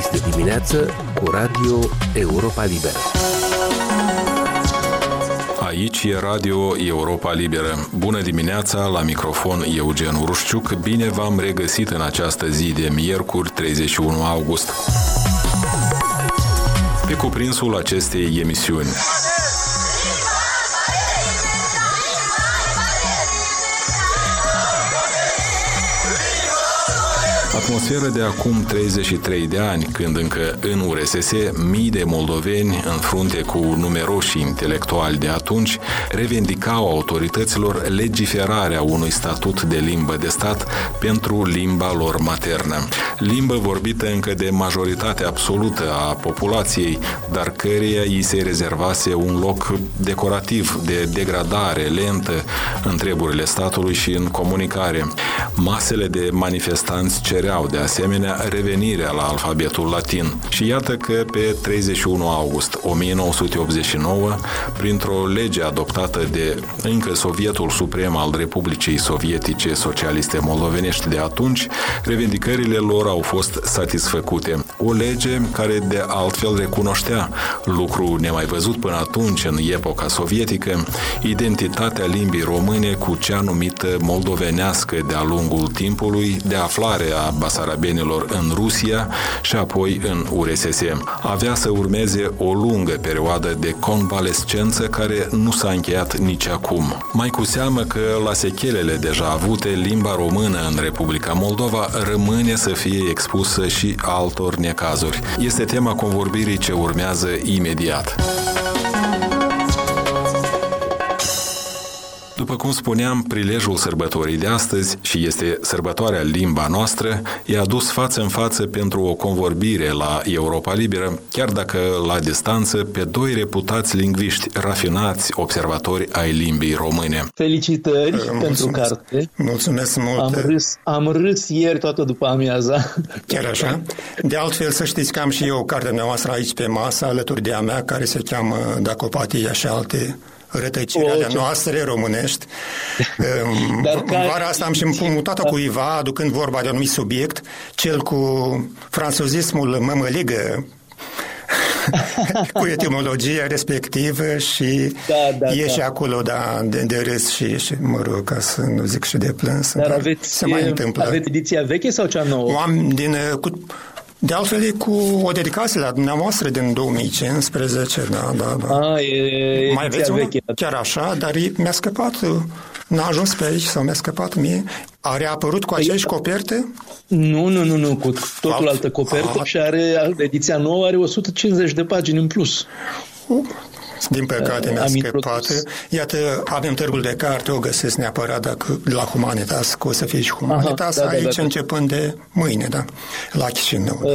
Este dimineață cu Radio Europa Liberă. Aici e Radio Europa Liberă. Bună dimineața, la microfon Eugen Urușciuc. Bine v-am regăsit în această zi de miercuri 31 august. Pe cuprinsul acestei emisiuni. Atmosferă de acum 33 de ani, când încă în URSS mii de moldoveni, în frunte cu numeroși intelectuali de atunci, revendicau autorităților legiferarea unui statut de limbă de stat pentru limba lor maternă. Limbă vorbită încă de majoritatea absolută a populației, dar căreia îi se rezervase un loc decorativ de degradare lentă în treburile statului și în comunicare. Masele de manifestanți cereau de asemenea revenirea la alfabetul latin. Și iată că pe 31 august 1989, printr-o lege adoptată de încă Sovietul Suprem al Republicii Sovietice Socialiste Moldovenești de atunci, revendicările lor au fost satisfăcute. O lege care de altfel recunoștea lucru nemai văzut până atunci în epoca sovietică, identitatea limbii române cu cea numită moldovenească de-a lungul timpului de aflare a basarabenilor în Rusia și apoi în URSS. Avea să urmeze o lungă perioadă de convalescență care nu s-a încheiat nici acum. Mai cu seamă că la sechelele deja avute, limba română în Republica Moldova rămâne să fie expusă și altor necazuri. Este tema convorbirii ce urmează imediat. După cum spuneam, prilejul sărbătorii de astăzi, și este sărbătoarea limba noastră, e adus față în față pentru o convorbire la Europa Liberă, chiar dacă la distanță, pe doi reputați lingviști rafinați observatori ai limbii române. Felicitări Mulțumesc. pentru carte. Mulțumesc mult. Am râs, am râs ieri toată după amiaza. Chiar așa? De altfel, să știți că am și eu cartea noastră aici pe masă, alături de a mea, care se cheamă Dacopatia și alte rătăcirea de noastre românești. Dar în vara asta am și împrumutat-o cuiva, aducând vorba de un anumit subiect, cel cu franțuzismul mămăligă, cu etimologia respectivă și da, da, e da. și acolo da, de, de râs și, și, mă rog, ca să nu zic și de plâns. Dar aveți, se mai întâmplă. aveți ediția veche sau cea nouă? am din, cu, de altfel e cu o dedicație la dumneavoastră din 2015, da, da, da. A, e Mai aveți veche. Chiar așa, dar mi-a scăpat, n-a ajuns pe aici sau mi-a scăpat mie. A reapărut cu păi, aceeași coperte? Nu, nu, nu, nu, cu totul Alt... altă copertă a... și are, ediția nouă are 150 de pagini în plus. Uh, din păcate mi-a scăpat. Iată, avem târgul de carte, o găsesc neapărat dacă, la Humanitas, că o să fie și Humanitas Aha, da, aici, da, da, începând de mâine, da, la Chișinău. Uh,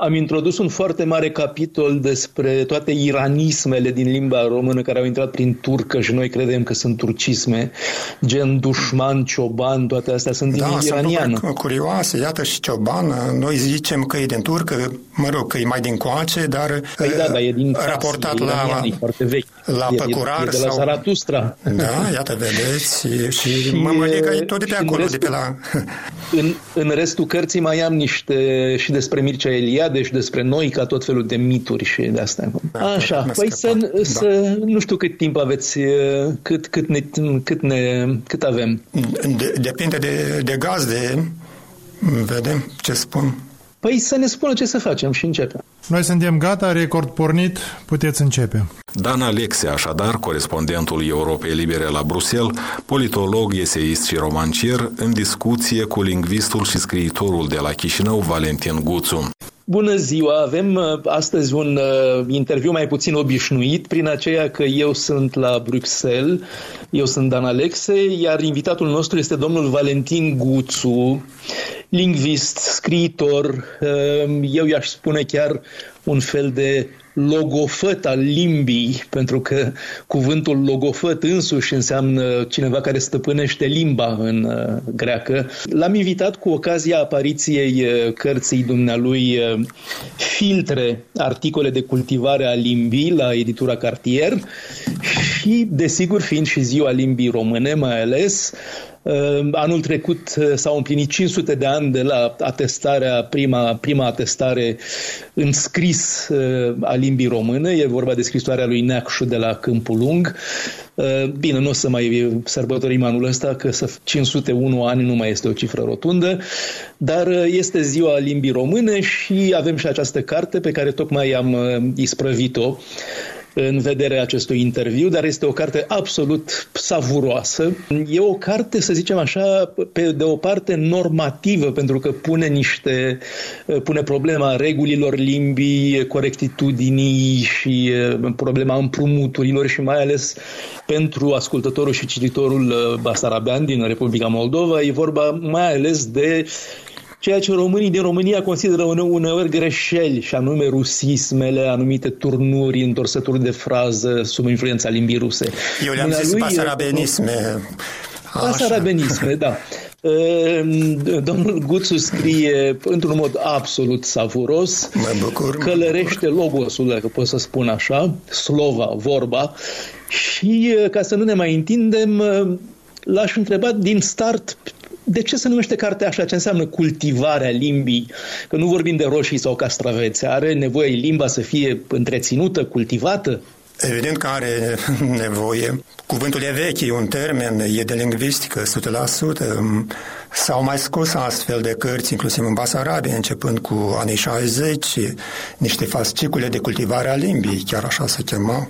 am introdus un foarte mare capitol despre toate iranismele din limba română care au intrat prin turcă și noi credem că sunt turcisme, gen dușman, cioban, toate astea sunt din da, iraniană. Da, curioase, iată și cioban, noi zicem că e din turcă, mă rău, că e mai din coace, dar, păi da, da, e din raportat la, foarte vechi. La e, Păcurar e, de la sau... Zaratustra. Da, iată, vedeți. Și, și mămălica e tot de pe acolo, restul, de pe la... în, în restul cărții mai am niște și despre Mircea Eliade și despre noi, ca tot felul de mituri și de astea. Da, Așa, păi să, da. să, nu știu cât timp aveți, cât, cât, ne, cât, ne, cât avem. De, depinde de, de gazde, vedem ce spun. Păi să ne spună ce să facem și începem. Noi suntem gata, record pornit, puteți începe. Dan Alexe, așadar, corespondentul Europei Libere la Bruxelles, politolog, eseist și romancier, în discuție cu lingvistul și scriitorul de la Chișinău, Valentin Guțu. Bună ziua! Avem uh, astăzi un uh, interviu mai puțin obișnuit, prin aceea că eu sunt la Bruxelles, eu sunt Dan Alexe, iar invitatul nostru este domnul Valentin Guțu, lingvist, scriitor, uh, eu i-aș spune chiar un fel de logofăt al limbii, pentru că cuvântul logofăt însuși înseamnă cineva care stăpânește limba în uh, greacă. L-am invitat cu ocazia apariției uh, cărții dumnealui uh, Filtre, articole de cultivare a limbii la editura Cartier și, desigur, fiind și ziua limbii române mai ales, Anul trecut s-au împlinit 500 de ani de la atestarea, prima, prima atestare în scris a limbii române. E vorba de scrisoarea lui Neacșu de la Câmpul Lung. Bine, nu o să mai sărbătorim anul ăsta, că 501 ani nu mai este o cifră rotundă, dar este ziua limbii române și avem și această carte pe care tocmai am isprăvit-o în vederea acestui interviu, dar este o carte absolut savuroasă. E o carte, să zicem așa, pe de o parte normativă, pentru că pune niște, pune problema regulilor limbii, corectitudinii și problema împrumuturilor și mai ales pentru ascultătorul și cititorul basarabean din Republica Moldova. E vorba mai ales de ceea ce românii din România consideră uneori greșeli, și anume rusismele, anumite turnuri, întorsături de frază sub influența limbii ruse. Eu le-am zis lui, pasarabenisme. Pasarabenisme, da. Ehm, domnul Guțu scrie într-un mod absolut savuros, mă bucur, călărește logosul, dacă pot să spun așa, slova, vorba, și ca să nu ne mai întindem, l-aș întreba din start de ce se numește cartea așa? Ce înseamnă cultivarea limbii? Că nu vorbim de roșii sau castraveți. Are nevoie limba să fie întreținută, cultivată? Evident că are nevoie. Cuvântul e vechi, e un termen, e de lingvistică, 100%. S-au mai scos astfel de cărți, inclusiv în Basarabia, începând cu anii 60, niște fascicule de cultivare a limbii, chiar așa se chema.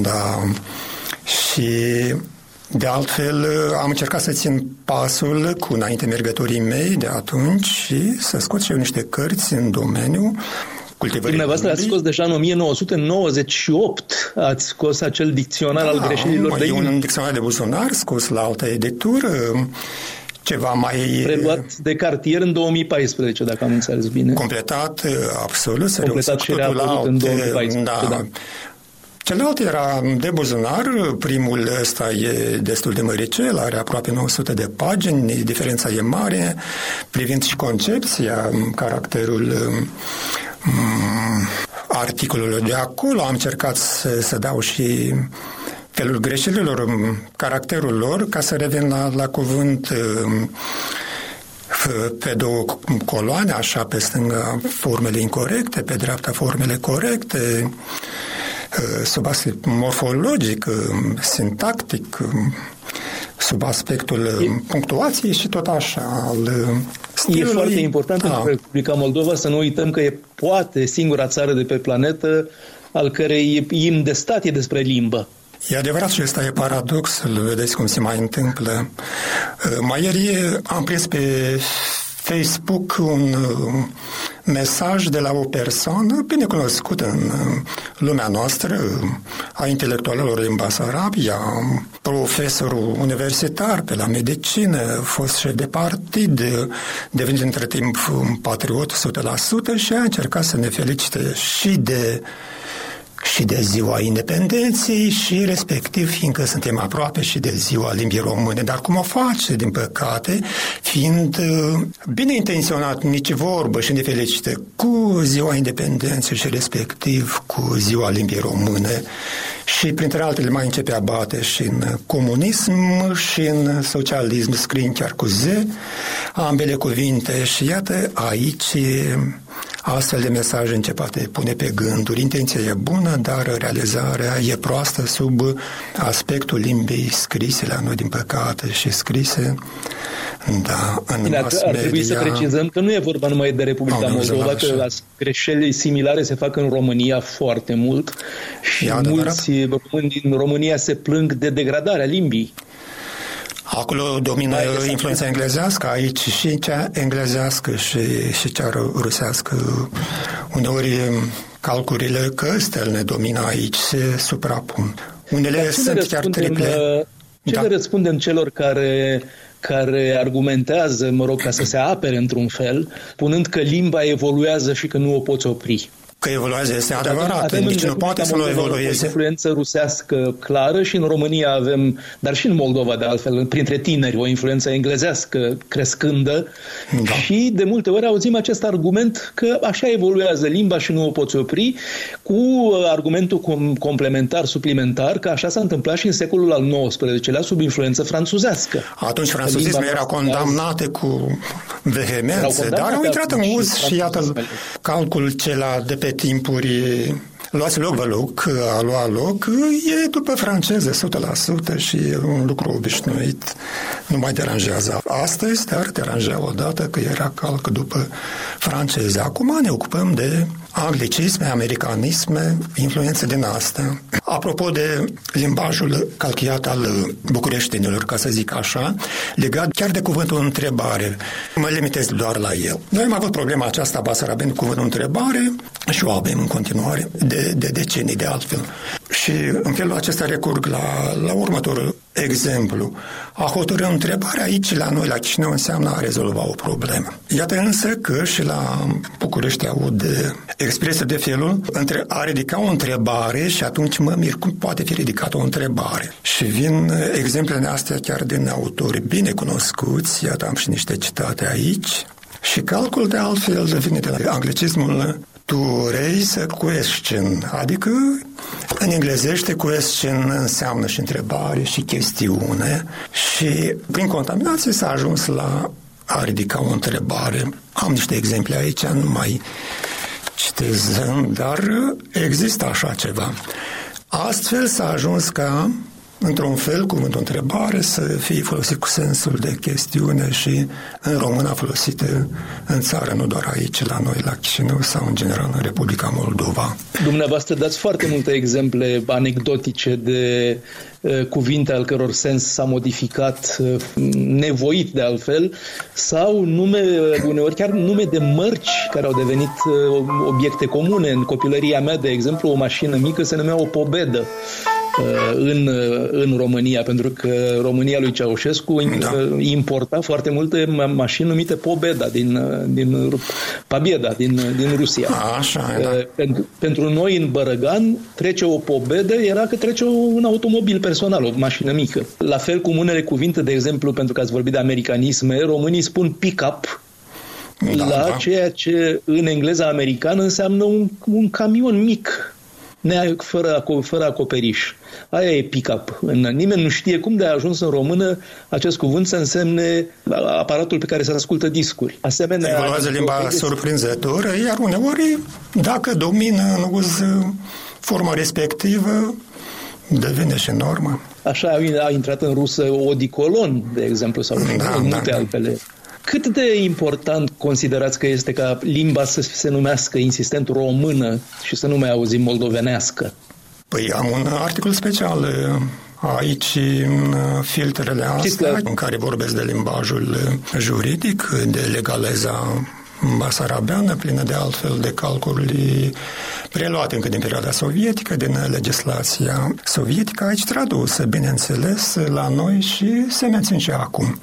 Da. Și de altfel, am încercat să țin pasul cu înainte mergătorii mei de atunci și să scot și eu niște cărți în domeniu cultivării Dumneavoastră ați scos deja în 1998, ați scos acel dicționar da, al greșelilor de E un dicționar de buzunar scos la altă editură, ceva mai... Preluat de cartier în 2014, dacă am înțeles bine. Completat, absolut, serios. Completat și reapărut în 2014, da. da. Celălalt era de buzunar, primul ăsta e destul de măricel, are aproape 900 de pagini, diferența e mare, privind și concepția, caracterul um, articolului de acolo, am încercat să, să dau și felul greșelilor, caracterul lor, ca să revin la, la cuvânt um, pe două coloane, așa pe stânga formele incorrecte, pe dreapta formele corecte, Uh, sub aspect morfologic, uh, sintactic, uh, sub aspectul e, punctuației și tot așa al stilului. E foarte important da. pentru Republica Moldova să nu uităm că e poate singura țară de pe planetă al cărei imn de stat e despre limbă. E adevărat și ăsta e paradoxul, vedeți cum se mai întâmplă. Mai ieri am prins pe Facebook un uh, mesaj de la o persoană bine cunoscută în uh, lumea noastră, a intelectualelor din Basarabia, profesorul universitar pe la medicină, fost șef de partid, devenit între timp un patriot 100% și a încercat să ne felicite și de și de ziua independenței și respectiv fiindcă suntem aproape și de ziua limbii române. Dar cum o face, din păcate, fiind uh, bine intenționat, nici vorbă și ne felicită cu ziua independenței și respectiv cu ziua limbii române și printre altele mai începe a bate și în comunism și în socialism, scrie chiar cu Z, ambele cuvinte și iată aici Astfel de mesaje încep a te pune pe gânduri. Intenția e bună, dar realizarea e proastă sub aspectul limbii scrise la noi, din păcate, și scrise da, în Bine, ar, ar trebui să precizăm că nu e vorba numai de Republica Moldova, că greșeli similare se fac în România foarte mult și mulți români din România se plâng de degradarea limbii. Acolo domină influența englezească, aici și cea englezească și, și cea rusească. Uneori calculele căstel ne domină aici, se suprapun. Unele sunt chiar triple. Uh, ce da. le răspundem celor care care argumentează, mă rog, ca să se apere într-un fel, punând că limba evoluează și că nu o poți opri. Că evoluează este adevărat, avem nici nu poate să nu evolueze. O influență rusească clară și în România avem, dar și în Moldova de altfel, printre tineri, o influență englezească crescândă da. și de multe ori auzim acest argument că așa evoluează limba și nu o poți opri, cu argumentul complementar, suplimentar, că așa s-a întâmplat și în secolul al XIX-lea sub influență franțuzească. Atunci franțuzismul era condamnate cu vehemență, dar au intrat în uz și iată calculul cela de pe timpuri luați loc, vă loc, a lua loc, e după franceză 100% și e un lucru obișnuit, nu mai deranjează. Astăzi, dar deranja odată că era calc după franceză. Acum ne ocupăm de anglicisme, americanisme, influențe din asta. Apropo de limbajul calchiat al bucureștinilor, ca să zic așa, legat chiar de cuvântul întrebare, mă limitez doar la el. Noi am avut problema aceasta basarabeni, cuvântul întrebare și o avem în continuare, de, de decenii de altfel. Și în felul acesta recurg la, la următorul exemplu. A hotărâ întrebarea aici la noi, la Chișinău, înseamnă a rezolva o problemă. Iată însă că și la București aud expresia de felul între a ridica o întrebare și atunci mă mir cum poate fi ridicată o întrebare. Și vin exemplele astea chiar din autori bine cunoscuți, iată am și niște citate aici, și calcul de altfel vine de la anglicismul to raise a question, adică în englezește question înseamnă și întrebare și chestiune și prin contaminație s-a ajuns la a ridica o întrebare. Am niște exemple aici, nu mai citez, dar există așa ceva. Astfel s-a ajuns ca într-un fel, cuvântul întrebare să fie folosit cu sensul de chestiune și în română folosite în țară, nu doar aici, la noi, la Chișinău sau în general în Republica Moldova. Dumneavoastră dați foarte multe exemple anecdotice de uh, cuvinte al căror sens s-a modificat uh, nevoit de altfel sau nume, uneori chiar nume de mărci care au devenit uh, obiecte comune. În copilăria mea, de exemplu, o mașină mică se numea o pobedă. Uh, în, uh, în România, pentru că România lui Ceaușescu da. Uh, importa foarte multe mașini numite Pobeda din, din Pabieda din, din Rusia. Așa, da. pentru, pentru noi în Bărăgan trece o Pobeda era că trece un automobil personal, o mașină mică. La fel cum unele cuvinte, de exemplu, pentru că ați vorbit de americanisme, românii spun pick-up da, la da. ceea ce în engleza americană înseamnă un, un camion mic, ne fără, fără acoperiș. Aia e pick-up. Nimeni nu știe cum de a ajuns în română acest cuvânt să însemne aparatul pe care se ascultă discuri. Asemenea, Evoluează limba surprinzător, iar uneori, dacă domină în uz forma respectivă, devine și normă. Așa a intrat în rusă odicolon, de exemplu, sau da, multe da, altele. Cât de important considerați că este ca limba să se numească insistent română și să nu mai auzim moldovenească? Păi am un articol special uh, aici în uh, filtrele astea în care vorbesc de limbajul uh, juridic, de legaleza basarabeană, plină de altfel de calculi preluate încă din perioada sovietică, din legislația sovietică, aici tradusă, bineînțeles, la noi și se mențin și acum.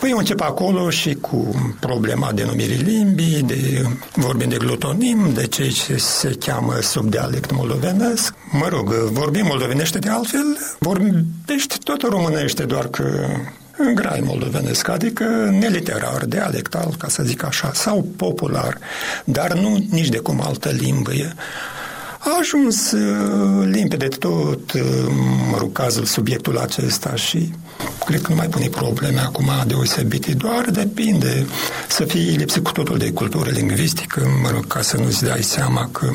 Păi eu încep acolo și cu problema denumirii limbii, de, vorbim de glutonim, de ce se cheamă sub dialect moldovenesc. Mă rog, vorbim moldovenește de altfel, vorbești tot românește, doar că în grai moldovenesc, adică neliterar, dialectal, ca să zic așa, sau popular, dar nu nici de cum altă limbă. A ajuns uh, limpede tot, uh, mă rog, cazul, subiectul acesta și cred că nu mai pune probleme acum deosebite, doar depinde să fii lipsit cu totul de cultură lingvistică, mă rog, ca să nu-ți dai seama că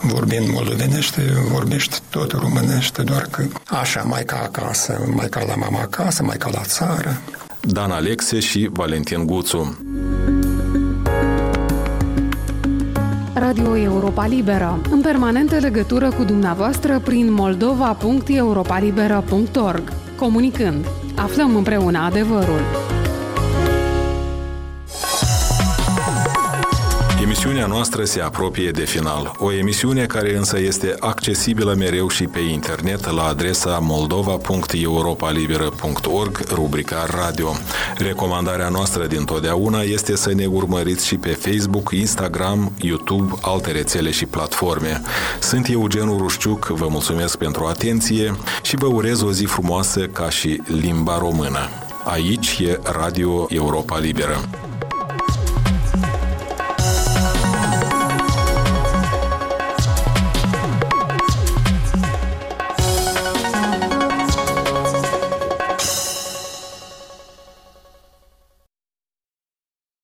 vorbind moldovenește, vorbești tot românește, doar că așa, mai ca acasă, mai ca la mama acasă, mai ca la țară. Dan Alexe și Valentin Guțu. Radio Europa Liberă, în permanentă legătură cu dumneavoastră prin moldova.europalibera.org. Comunicând, aflăm împreună adevărul. Emisiunea noastră se apropie de final. O emisiune care însă este accesibilă mereu și pe internet la adresa moldova.europalibera.org, rubrica radio. Recomandarea noastră din totdeauna este să ne urmăriți și pe Facebook, Instagram, YouTube, alte rețele și platforme. Sunt Eugen Rușciuc, vă mulțumesc pentru atenție și vă urez o zi frumoasă ca și limba română. Aici e Radio Europa Liberă.